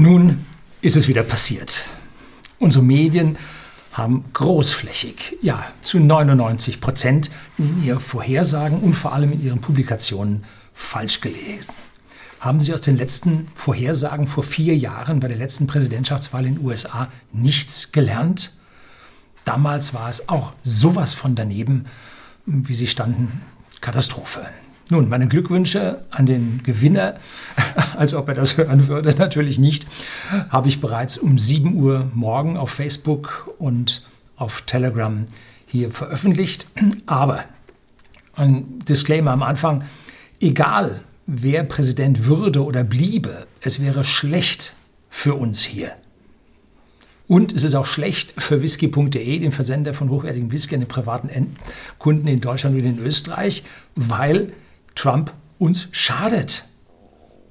Nun ist es wieder passiert. Unsere Medien haben großflächig, ja, zu 99 Prozent in ihren Vorhersagen und vor allem in ihren Publikationen falsch gelesen. Haben Sie aus den letzten Vorhersagen vor vier Jahren bei der letzten Präsidentschaftswahl in den USA nichts gelernt? Damals war es auch sowas von daneben, wie Sie standen, Katastrophe. Nun, meine Glückwünsche an den Gewinner, als ob er das hören würde, natürlich nicht, habe ich bereits um 7 Uhr morgen auf Facebook und auf Telegram hier veröffentlicht. Aber ein Disclaimer am Anfang, egal wer Präsident würde oder bliebe, es wäre schlecht für uns hier. Und es ist auch schlecht für whisky.de, den Versender von hochwertigem Whisky an den privaten Kunden in Deutschland und in Österreich, weil Trump uns schadet.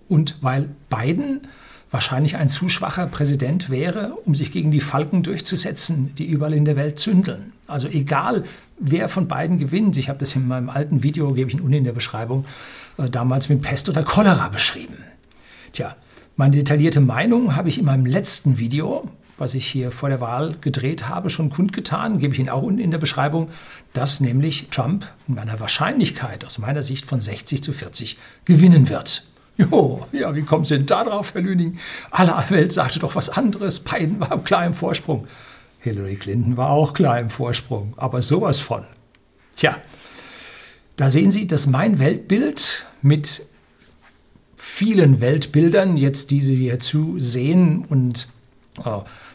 Und weil Biden wahrscheinlich ein zu schwacher Präsident wäre, um sich gegen die Falken durchzusetzen, die überall in der Welt zündeln. Also egal, wer von beiden gewinnt, ich habe das in meinem alten Video, gebe ich Ihnen unten in der Beschreibung, äh, damals mit Pest oder Cholera beschrieben. Tja, meine detaillierte Meinung habe ich in meinem letzten Video, was ich hier vor der Wahl gedreht habe, schon kundgetan, gebe ich Ihnen auch unten in der Beschreibung, dass nämlich Trump in einer Wahrscheinlichkeit aus meiner Sicht von 60 zu 40 gewinnen wird. Jo, ja, wie kommen Sie denn da drauf, Herr Lüning? Alle Welt sagte doch was anderes. Biden war klar im Vorsprung. Hillary Clinton war auch klar im Vorsprung, aber sowas von. Tja, da sehen Sie, dass mein Weltbild mit vielen Weltbildern, jetzt diese hier zu sehen und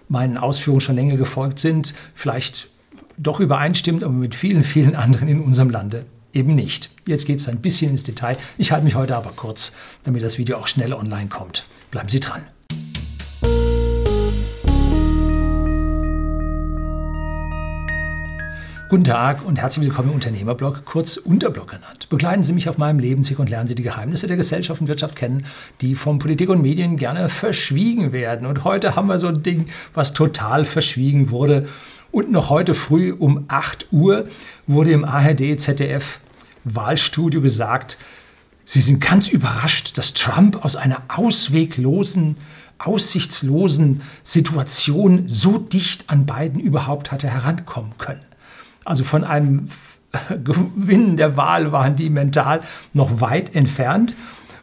meinen Ausführungen schon länger gefolgt sind, vielleicht doch übereinstimmt, aber mit vielen, vielen anderen in unserem Lande eben nicht. Jetzt geht es ein bisschen ins Detail. Ich halte mich heute aber kurz, damit das Video auch schnell online kommt. Bleiben Sie dran. Guten Tag und herzlich willkommen im Unternehmerblog, kurz Unterblog genannt. Begleiten Sie mich auf meinem Lebensweg und lernen Sie die Geheimnisse der Gesellschaft und Wirtschaft kennen, die von Politik und Medien gerne verschwiegen werden. Und heute haben wir so ein Ding, was total verschwiegen wurde. Und noch heute früh um 8 Uhr wurde im ARD ZDF Wahlstudio gesagt, Sie sind ganz überrascht, dass Trump aus einer ausweglosen, aussichtslosen Situation so dicht an Biden überhaupt hatte herankommen können. Also von einem Gewinn der Wahl waren die mental noch weit entfernt.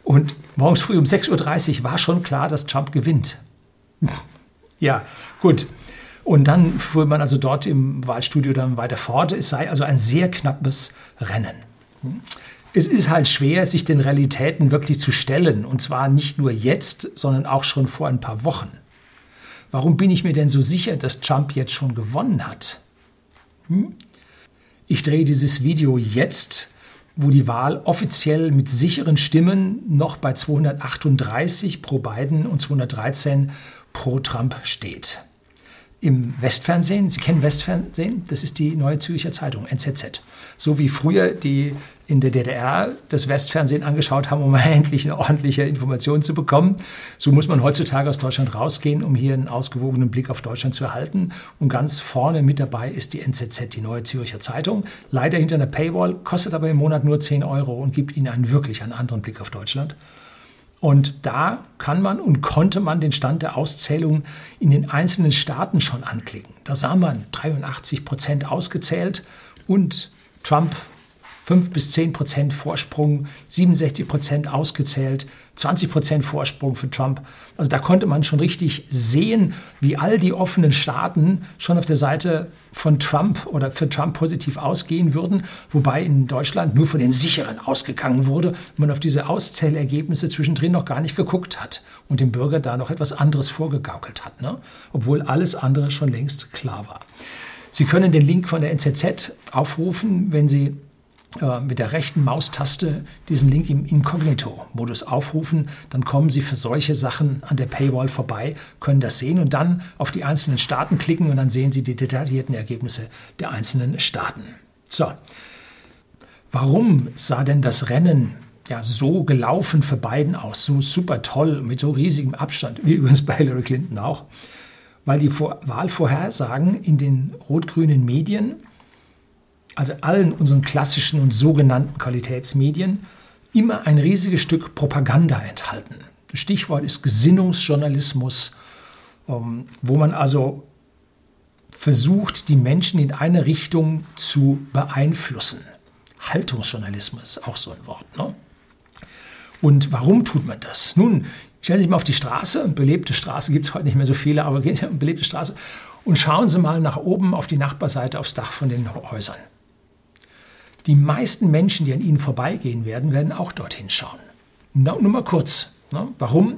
Und morgens früh um 6.30 Uhr war schon klar, dass Trump gewinnt. Ja, gut. Und dann fuhr man also dort im Wahlstudio dann weiter fort. Es sei also ein sehr knappes Rennen. Es ist halt schwer, sich den Realitäten wirklich zu stellen. Und zwar nicht nur jetzt, sondern auch schon vor ein paar Wochen. Warum bin ich mir denn so sicher, dass Trump jetzt schon gewonnen hat? Hm? Ich drehe dieses Video jetzt, wo die Wahl offiziell mit sicheren Stimmen noch bei 238 pro Biden und 213 pro Trump steht. Im Westfernsehen, Sie kennen Westfernsehen, das ist die Neue Zürcher Zeitung, NZZ. So wie früher die in der DDR das Westfernsehen angeschaut haben, um endlich eine ordentliche Information zu bekommen. So muss man heutzutage aus Deutschland rausgehen, um hier einen ausgewogenen Blick auf Deutschland zu erhalten. Und ganz vorne mit dabei ist die NZZ, die Neue Zürcher Zeitung. Leider hinter einer Paywall, kostet aber im Monat nur 10 Euro und gibt Ihnen einen wirklich einen anderen Blick auf Deutschland. Und da kann man und konnte man den Stand der Auszählung in den einzelnen Staaten schon anklicken. Da sah man 83 Prozent ausgezählt und Trump 5 bis 10 Prozent Vorsprung, 67 Prozent ausgezählt, 20 Prozent Vorsprung für Trump. Also da konnte man schon richtig sehen, wie all die offenen Staaten schon auf der Seite von Trump oder für Trump positiv ausgehen würden, wobei in Deutschland nur von den sicheren ausgegangen wurde, man auf diese Auszählergebnisse zwischendrin noch gar nicht geguckt hat und dem Bürger da noch etwas anderes vorgegaukelt hat, ne? obwohl alles andere schon längst klar war. Sie können den Link von der NZZ aufrufen, wenn Sie mit der rechten Maustaste diesen Link im Inkognito-Modus aufrufen, dann kommen Sie für solche Sachen an der Paywall vorbei, können das sehen und dann auf die einzelnen Staaten klicken und dann sehen Sie die detaillierten Ergebnisse der einzelnen Staaten. So, warum sah denn das Rennen ja so gelaufen für Biden aus, so super toll, mit so riesigem Abstand, wie übrigens bei Hillary Clinton auch? Weil die Wahlvorhersagen in den rot-grünen Medien also allen unseren klassischen und sogenannten Qualitätsmedien, immer ein riesiges Stück Propaganda enthalten. Stichwort ist Gesinnungsjournalismus, ähm, wo man also versucht, die Menschen in eine Richtung zu beeinflussen. Haltungsjournalismus ist auch so ein Wort. Ne? Und warum tut man das? Nun, stellen Sie sich mal auf die Straße, belebte Straße gibt es heute nicht mehr so viele, aber belebte Straße und schauen Sie mal nach oben auf die Nachbarseite, aufs Dach von den Häusern. Die meisten Menschen, die an Ihnen vorbeigehen werden, werden auch dorthin schauen. nur mal kurz. Ne? Warum?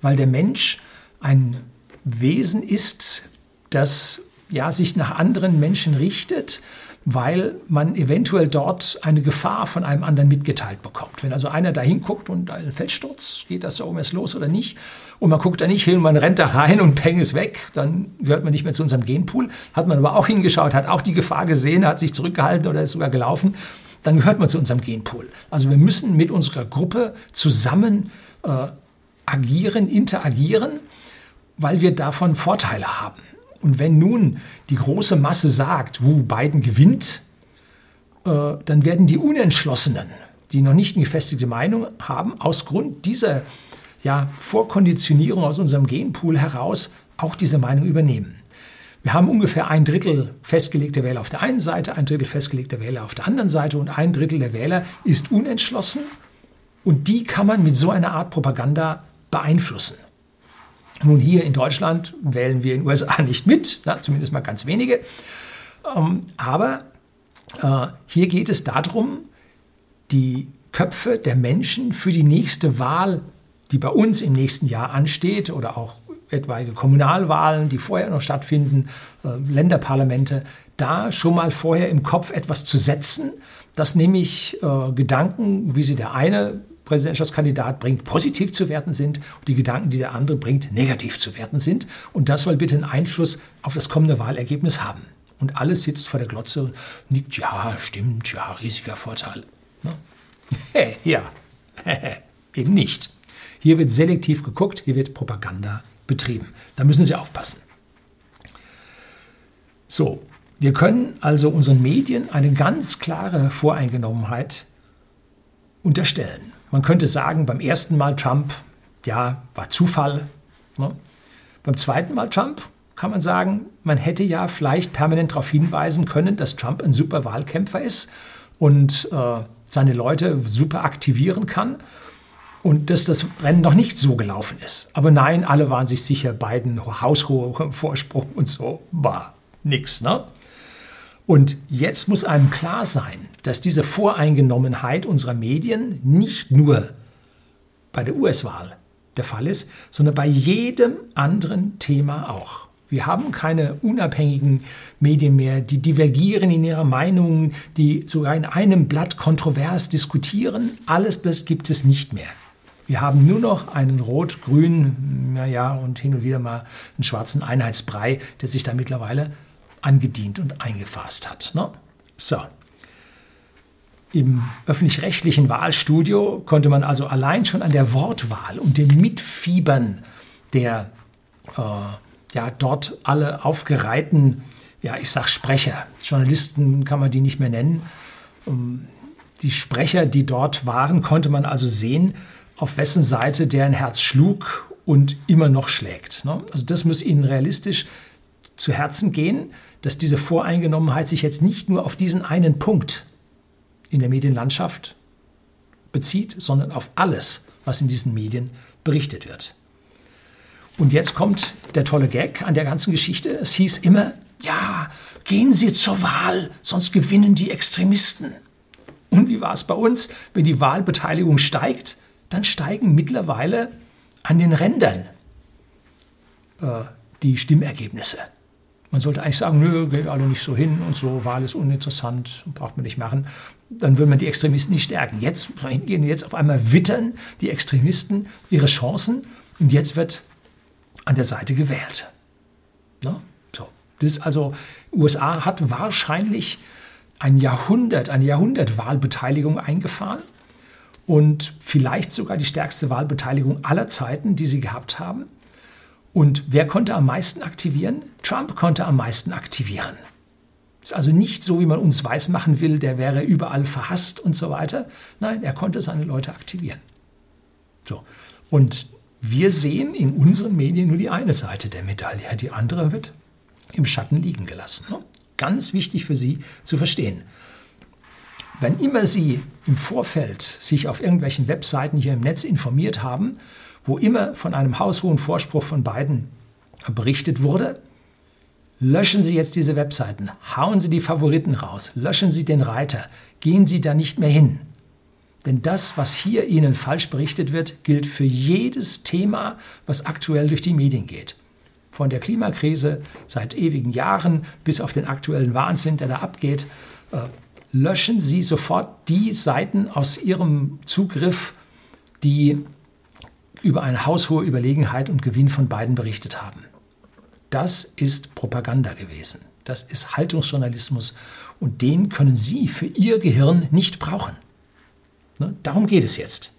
Weil der Mensch ein Wesen ist, das ja, sich nach anderen Menschen richtet, weil man eventuell dort eine Gefahr von einem anderen mitgeteilt bekommt. Wenn also einer da hinguckt und ein Feldsturz, geht das da oben erst los oder nicht? Und man guckt da nicht hin, man rennt da rein und peng ist weg, dann gehört man nicht mehr zu unserem Genpool. Hat man aber auch hingeschaut, hat auch die Gefahr gesehen, hat sich zurückgehalten oder ist sogar gelaufen, dann gehört man zu unserem Genpool. Also wir müssen mit unserer Gruppe zusammen äh, agieren, interagieren, weil wir davon Vorteile haben. Und wenn nun die große Masse sagt, uh, Biden gewinnt, äh, dann werden die Unentschlossenen, die noch nicht eine gefestigte Meinung haben, aus Grund dieser ja, Vorkonditionierung aus unserem Genpool heraus auch diese Meinung übernehmen. Wir haben ungefähr ein Drittel festgelegte Wähler auf der einen Seite, ein Drittel festgelegte Wähler auf der anderen Seite und ein Drittel der Wähler ist unentschlossen. Und die kann man mit so einer Art Propaganda beeinflussen. Nun, hier in Deutschland wählen wir in den USA nicht mit, na, zumindest mal ganz wenige. Ähm, aber äh, hier geht es darum, die Köpfe der Menschen für die nächste Wahl, die bei uns im nächsten Jahr ansteht, oder auch etwaige Kommunalwahlen, die vorher noch stattfinden, äh, Länderparlamente, da schon mal vorher im Kopf etwas zu setzen, dass nämlich äh, Gedanken, wie sie der eine Präsidentschaftskandidat bringt, positiv zu werten sind und die Gedanken, die der andere bringt, negativ zu werten sind. Und das soll bitte einen Einfluss auf das kommende Wahlergebnis haben. Und alles sitzt vor der Glotze und nickt, ja, stimmt, ja, riesiger Vorteil. Ne? Hey, ja, eben nicht. Hier wird selektiv geguckt, hier wird Propaganda betrieben. Da müssen Sie aufpassen. So, wir können also unseren Medien eine ganz klare Voreingenommenheit unterstellen. Man könnte sagen, beim ersten Mal Trump, ja, war Zufall. Ne? Beim zweiten Mal Trump kann man sagen, man hätte ja vielleicht permanent darauf hinweisen können, dass Trump ein super Wahlkämpfer ist und äh, seine Leute super aktivieren kann und dass das Rennen noch nicht so gelaufen ist. Aber nein, alle waren sich sicher, beiden haushoher Vorsprung und so war nix. Ne? Und jetzt muss einem klar sein, dass diese Voreingenommenheit unserer Medien nicht nur bei der US-Wahl der Fall ist, sondern bei jedem anderen Thema auch. Wir haben keine unabhängigen Medien mehr, die divergieren in ihrer Meinung, die sogar in einem Blatt kontrovers diskutieren. Alles das gibt es nicht mehr. Wir haben nur noch einen rot-grün, naja, und hin und wieder mal einen schwarzen Einheitsbrei, der sich da mittlerweile angedient und eingefasst hat. Ne? So. Im öffentlich-rechtlichen Wahlstudio konnte man also allein schon an der Wortwahl und dem Mitfiebern der äh, ja, dort alle aufgereihten, ja, ich sag Sprecher, Journalisten kann man die nicht mehr nennen, ähm, die Sprecher, die dort waren, konnte man also sehen, auf wessen Seite deren Herz schlug und immer noch schlägt. Ne? Also das muss Ihnen realistisch zu Herzen gehen, dass diese Voreingenommenheit sich jetzt nicht nur auf diesen einen Punkt in der Medienlandschaft bezieht, sondern auf alles, was in diesen Medien berichtet wird. Und jetzt kommt der tolle Gag an der ganzen Geschichte. Es hieß immer, ja, gehen Sie zur Wahl, sonst gewinnen die Extremisten. Und wie war es bei uns? Wenn die Wahlbeteiligung steigt, dann steigen mittlerweile an den Rändern äh, die Stimmergebnisse. Man sollte eigentlich sagen, nö, geht alle nicht so hin und so, Wahl ist uninteressant, braucht man nicht machen. Dann würde man die Extremisten nicht stärken. Jetzt hingehen, jetzt auf einmal wittern die Extremisten ihre Chancen und jetzt wird an der Seite gewählt. Ne? So. Das also, USA hat wahrscheinlich ein Jahrhundert, eine Jahrhundertwahlbeteiligung eingefahren und vielleicht sogar die stärkste Wahlbeteiligung aller Zeiten, die sie gehabt haben. Und wer konnte am meisten aktivieren? Trump konnte am meisten aktivieren. Ist also nicht so, wie man uns weismachen will, der wäre überall verhasst und so weiter. Nein, er konnte seine Leute aktivieren. So. Und Wir sehen in unseren Medien nur die eine Seite der Medaille, die andere wird im Schatten liegen gelassen. Ne? Ganz wichtig für Sie zu verstehen. Wenn immer Sie im Vorfeld sich auf irgendwelchen Webseiten hier im Netz informiert haben, wo immer von einem haushohen Vorspruch von beiden berichtet wurde, löschen Sie jetzt diese Webseiten, hauen Sie die Favoriten raus, löschen Sie den Reiter, gehen Sie da nicht mehr hin. Denn das, was hier Ihnen falsch berichtet wird, gilt für jedes Thema, was aktuell durch die Medien geht. Von der Klimakrise seit ewigen Jahren bis auf den aktuellen Wahnsinn, der da abgeht, äh, löschen Sie sofort die Seiten aus Ihrem Zugriff, die über eine haushohe Überlegenheit und Gewinn von beiden berichtet haben. Das ist Propaganda gewesen. Das ist Haltungsjournalismus und den können Sie für Ihr Gehirn nicht brauchen. Ne? Darum geht es jetzt.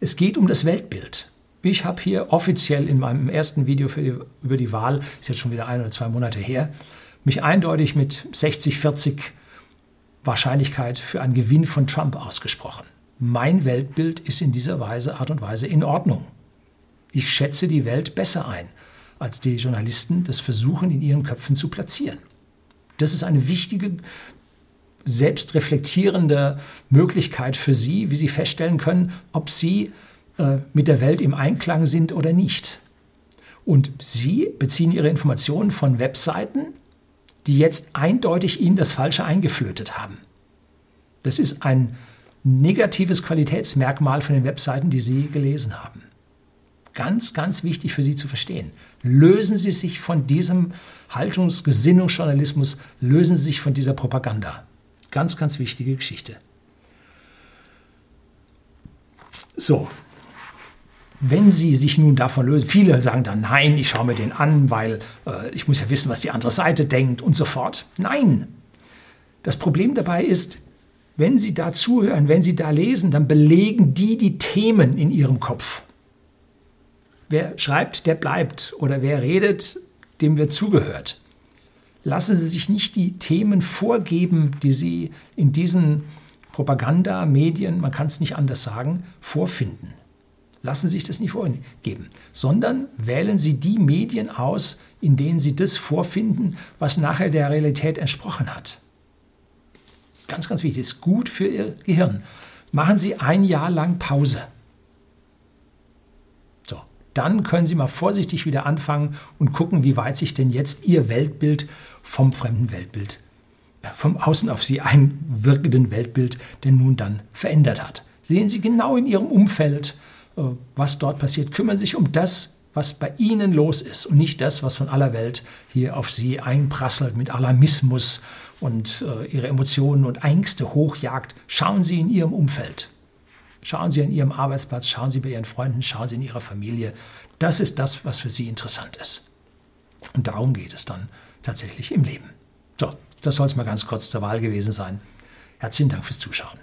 Es geht um das Weltbild. Ich habe hier offiziell in meinem ersten Video die, über die Wahl, ist jetzt schon wieder ein oder zwei Monate her, mich eindeutig mit 60, 40 Wahrscheinlichkeit für einen Gewinn von Trump ausgesprochen. Mein Weltbild ist in dieser Weise, Art und Weise in Ordnung. Ich schätze die Welt besser ein, als die Journalisten das versuchen in ihren Köpfen zu platzieren. Das ist eine wichtige, selbstreflektierende Möglichkeit für Sie, wie Sie feststellen können, ob Sie äh, mit der Welt im Einklang sind oder nicht. Und Sie beziehen Ihre Informationen von Webseiten, die jetzt eindeutig Ihnen das Falsche eingeflötet haben. Das ist ein negatives Qualitätsmerkmal von den Webseiten, die Sie gelesen haben. Ganz, ganz wichtig für Sie zu verstehen. Lösen Sie sich von diesem Haltungsgesinnungsjournalismus, lösen Sie sich von dieser Propaganda. Ganz, ganz wichtige Geschichte. So, wenn Sie sich nun davon lösen, viele sagen dann, nein, ich schaue mir den an, weil äh, ich muss ja wissen, was die andere Seite denkt und so fort. Nein. Das Problem dabei ist, wenn Sie da zuhören, wenn Sie da lesen, dann belegen die die Themen in Ihrem Kopf. Wer schreibt, der bleibt. Oder wer redet, dem wird zugehört. Lassen Sie sich nicht die Themen vorgeben, die Sie in diesen Propaganda-Medien, man kann es nicht anders sagen, vorfinden. Lassen Sie sich das nicht vorgeben, sondern wählen Sie die Medien aus, in denen Sie das vorfinden, was nachher der Realität entsprochen hat. Ganz, ganz wichtig, ist gut für Ihr Gehirn. Machen Sie ein Jahr lang Pause. So, dann können Sie mal vorsichtig wieder anfangen und gucken, wie weit sich denn jetzt Ihr Weltbild vom fremden Weltbild, äh, vom Außen auf Sie einwirkenden Weltbild denn nun dann verändert hat. Sehen Sie genau in Ihrem Umfeld, was dort passiert. Kümmern sich um das, was bei Ihnen los ist und nicht das, was von aller Welt hier auf Sie einprasselt mit Alarmismus und äh, Ihre Emotionen und Ängste hochjagt. Schauen Sie in Ihrem Umfeld. Schauen Sie an Ihrem Arbeitsplatz, schauen Sie bei Ihren Freunden, schauen Sie in Ihrer Familie. Das ist das, was für Sie interessant ist. Und darum geht es dann tatsächlich im Leben. So, das soll es mal ganz kurz zur Wahl gewesen sein. Herzlichen Dank fürs Zuschauen.